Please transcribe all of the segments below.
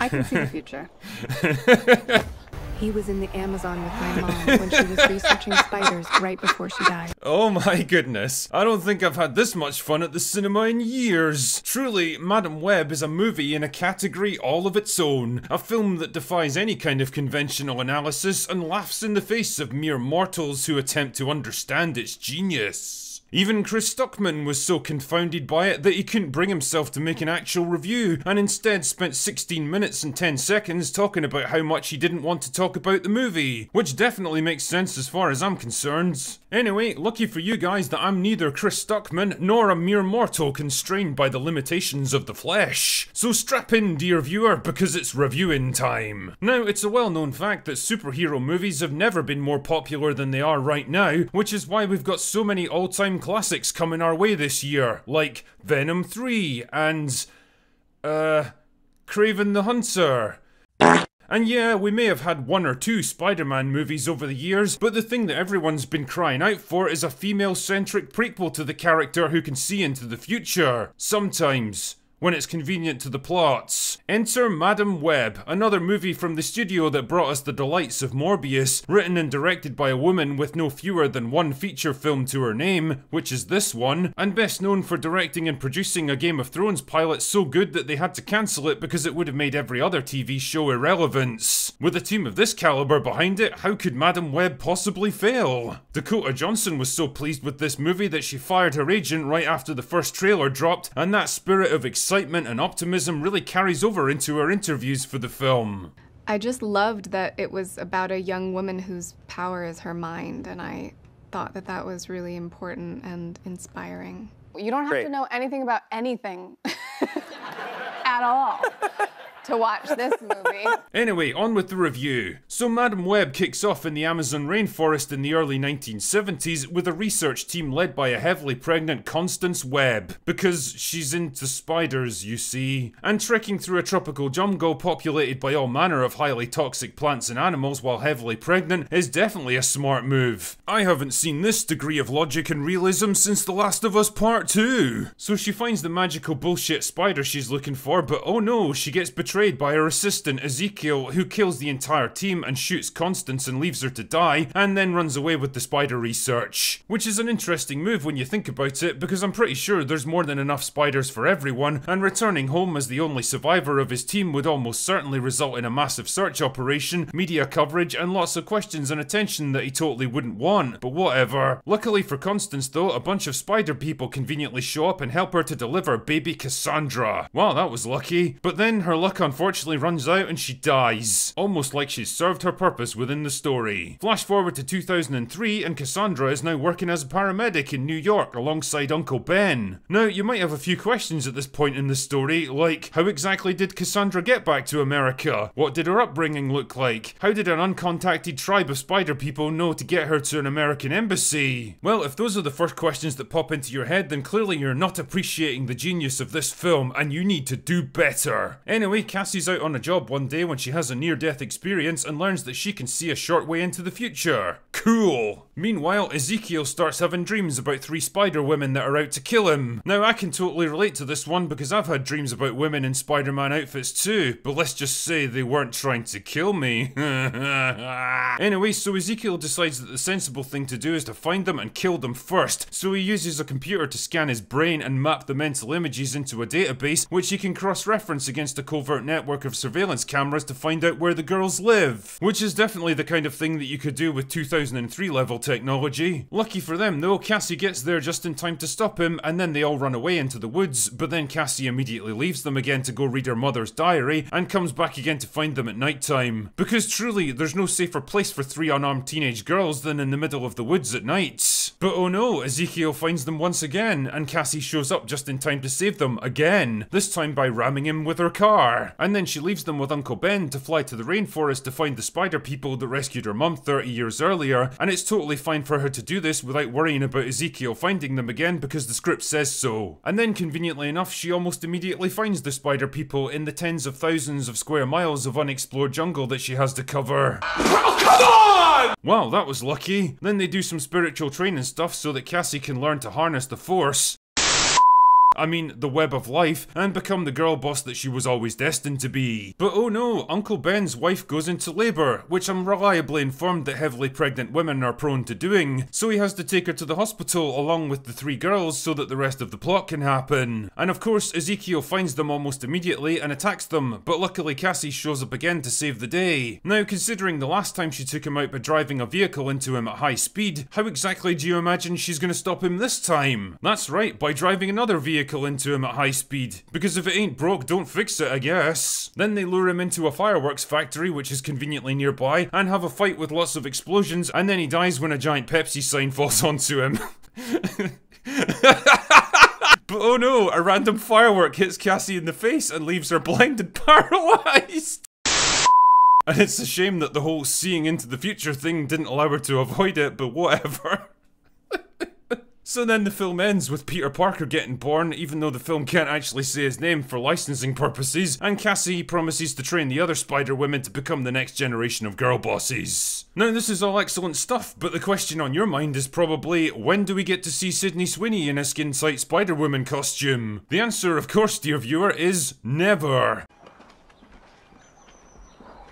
I can see the future. He was in the Amazon with my mom when she was researching spiders right before she died. Oh my goodness. I don't think I've had this much fun at the cinema in years. Truly, Madame Web is a movie in a category all of its own. A film that defies any kind of conventional analysis and laughs in the face of mere mortals who attempt to understand its genius. Even Chris Stuckman was so confounded by it that he couldn't bring himself to make an actual review, and instead spent 16 minutes and 10 seconds talking about how much he didn't want to talk about the movie, which definitely makes sense as far as I'm concerned. Anyway, lucky for you guys that I'm neither Chris Stuckman nor a mere mortal constrained by the limitations of the flesh. So strap in, dear viewer, because it's reviewing time. Now, it's a well known fact that superhero movies have never been more popular than they are right now, which is why we've got so many all time classics coming our way this year, like Venom 3 and. uh. Kraven the Hunter. And yeah, we may have had one or two Spider Man movies over the years, but the thing that everyone's been crying out for is a female centric prequel to the character who can see into the future. Sometimes when it's convenient to the plots. Enter Madame Web, another movie from the studio that brought us the delights of Morbius, written and directed by a woman with no fewer than one feature film to her name, which is this one, and best known for directing and producing a Game of Thrones pilot so good that they had to cancel it because it would have made every other TV show irrelevant. With a team of this caliber behind it, how could Madame Web possibly fail? Dakota Johnson was so pleased with this movie that she fired her agent right after the first trailer dropped, and that spirit of excitement and optimism really carries over into her interviews for the film. I just loved that it was about a young woman whose power is her mind, and I thought that that was really important and inspiring. You don't have Great. to know anything about anything at all to watch this movie. Anyway, on with the review. So, Madame Web kicks off in the Amazon rainforest in the early 1970s with a research team led by a heavily pregnant Constance Webb, because she's into spiders, you see. And trekking through a tropical jungle populated by all manner of highly toxic plants and animals while heavily pregnant is definitely a smart move. I haven't seen this degree of logic and realism since The Last of Us Part 2. So she finds the magical bullshit spider she's looking for, but oh no, she gets betrayed by her assistant Ezekiel, who kills the entire team and shoots Constance and leaves her to die, and then runs away with the spider research. Which is an interesting move when you think about it, because I'm pretty sure there's more than enough spiders for everyone, and returning home as the only survivor of his team would almost certainly result in a massive search operation, media coverage, and lots of questions and attention that he totally wouldn't want. But whatever. Luckily for Constance, though, a bunch of spider people conveniently show up and help her to deliver baby Cassandra. Wow, that was lucky. But then her luck unfortunately runs out and she dies. Almost like she's served her purpose within the story. Flash forward to 2003 and Cassandra is now working as a paramedic in New York alongside Uncle Ben. Now, you might have a few questions at this point in the story, like how exactly did Cassandra get back to America? What did her upbringing look like? How did an uncontacted tribe of spider people know to get her to an American embassy? Well, if those are the first questions that pop into your head, then clearly you're not appreciating the genius of this film and you need to do better. Anyway, Cassie's out on a job one day when she has a near death experience and learns that she can see a short way into the future. Cool! Meanwhile, Ezekiel starts having dreams about three spider women that are out to kill him. Now, I can totally relate to this one because I've had dreams about women in Spider Man outfits too, but let's just say they weren't trying to kill me. anyway, so Ezekiel decides that the sensible thing to do is to find them and kill them first, so he uses a computer to scan his brain and map the mental images into a database, which he can cross reference against a covert network of surveillance cameras to find out where the girls live. Which is definitely the kind of thing that you could do with 2003 level technology. Lucky for them though, Cassie gets there just in time to stop him, and then they all run away into the woods, but then Cassie immediately leaves them again to go read her mother's diary, and comes back again to find them at night time. Because truly, there's no safer place for three unarmed teenage girls than in the middle of the woods at night. But oh no, Ezekiel finds them once again, and Cassie shows up just in time to save them again, this time by ramming him with her car. And then she leaves them with Uncle Ben to fly to the rainforest to find the spider people that rescued her mum 30 years earlier, and it's totally fine for her to do this without worrying about Ezekiel finding them again because the script says so. And then, conveniently enough, she almost immediately finds the spider people in the tens of thousands of square miles of unexplored jungle that she has to cover. Wow, that was lucky. Then they do some spiritual training stuff so that Cassie can learn to harness the force. I mean the web of life, and become the girl boss that she was always destined to be. But oh no, Uncle Ben's wife goes into labour, which I'm reliably informed that heavily pregnant women are prone to doing, so he has to take her to the hospital along with the three girls so that the rest of the plot can happen. And of course, Ezekiel finds them almost immediately and attacks them, but luckily Cassie shows up again to save the day. Now, considering the last time she took him out by driving a vehicle into him at high speed, how exactly do you imagine she's gonna stop him this time? That's right, by driving another vehicle into him at high speed. Because if it ain't broke, don't fix it, I guess. Then they lure him into a fireworks factory, which is conveniently nearby, and have a fight with lots of explosions, and then he dies when a giant Pepsi sign falls onto him. But oh no, a random firework hits Cassie in the face and leaves her blind and paralyzed. And it's a shame that the whole seeing into the future thing didn't allow her to avoid it, but whatever. So then the film ends with Peter Parker getting born, even though the film can't actually say his name for licensing purposes, and Cassie promises to train the other Spider Women to become the next generation of girl bosses. Now, this is all excellent stuff, but the question on your mind is probably when do we get to see Sydney Sweeney in a skin tight Spider Woman costume? The answer, of course, dear viewer, is never.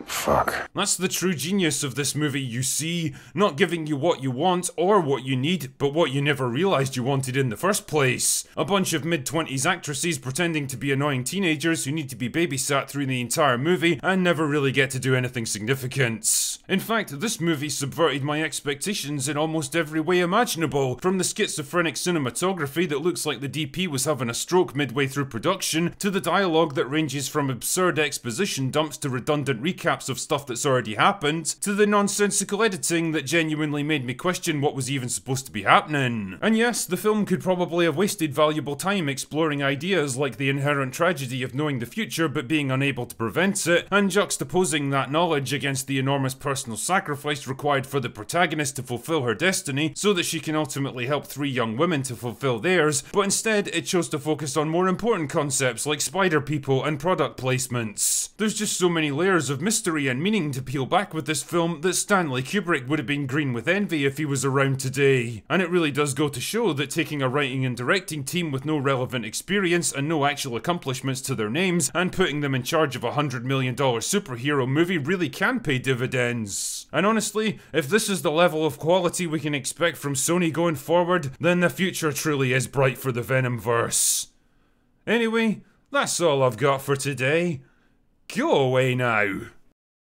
Fuck. That's the true genius of this movie, you see. Not giving you what you want or what you need, but what you never realised you wanted in the first place. A bunch of mid 20s actresses pretending to be annoying teenagers who need to be babysat through the entire movie and never really get to do anything significant. In fact, this movie subverted my expectations in almost every way imaginable, from the schizophrenic cinematography that looks like the DP was having a stroke midway through production, to the dialogue that ranges from absurd exposition dumps to redundant recaps of stuff that's already happened, to the nonsensical editing that genuinely made me question what was even supposed to be happening. And yes, the film could probably have wasted valuable time exploring ideas like the inherent tragedy of knowing the future but being unable to prevent it, and juxtaposing that knowledge against the enormous personal sacrifice required for the protagonist to fulfill her destiny so that she can ultimately help three young women to fulfill theirs, but instead it chose to focus on more important concepts like spider people and product placements. There's just so many layers of mystery and meaning to peel back with this film that Stanley Kubrick would have been green with envy if he was around today. And it really does go to show that taking a writing and directing team with no relevant experience and no actual accomplishments to their names and putting them in charge of a $100 million superhero movie really can pay dividends. And honestly, if this is the level of quality we can expect from Sony going forward, then the future truly is bright for the Venomverse. Anyway, that's all I've got for today. Go away now.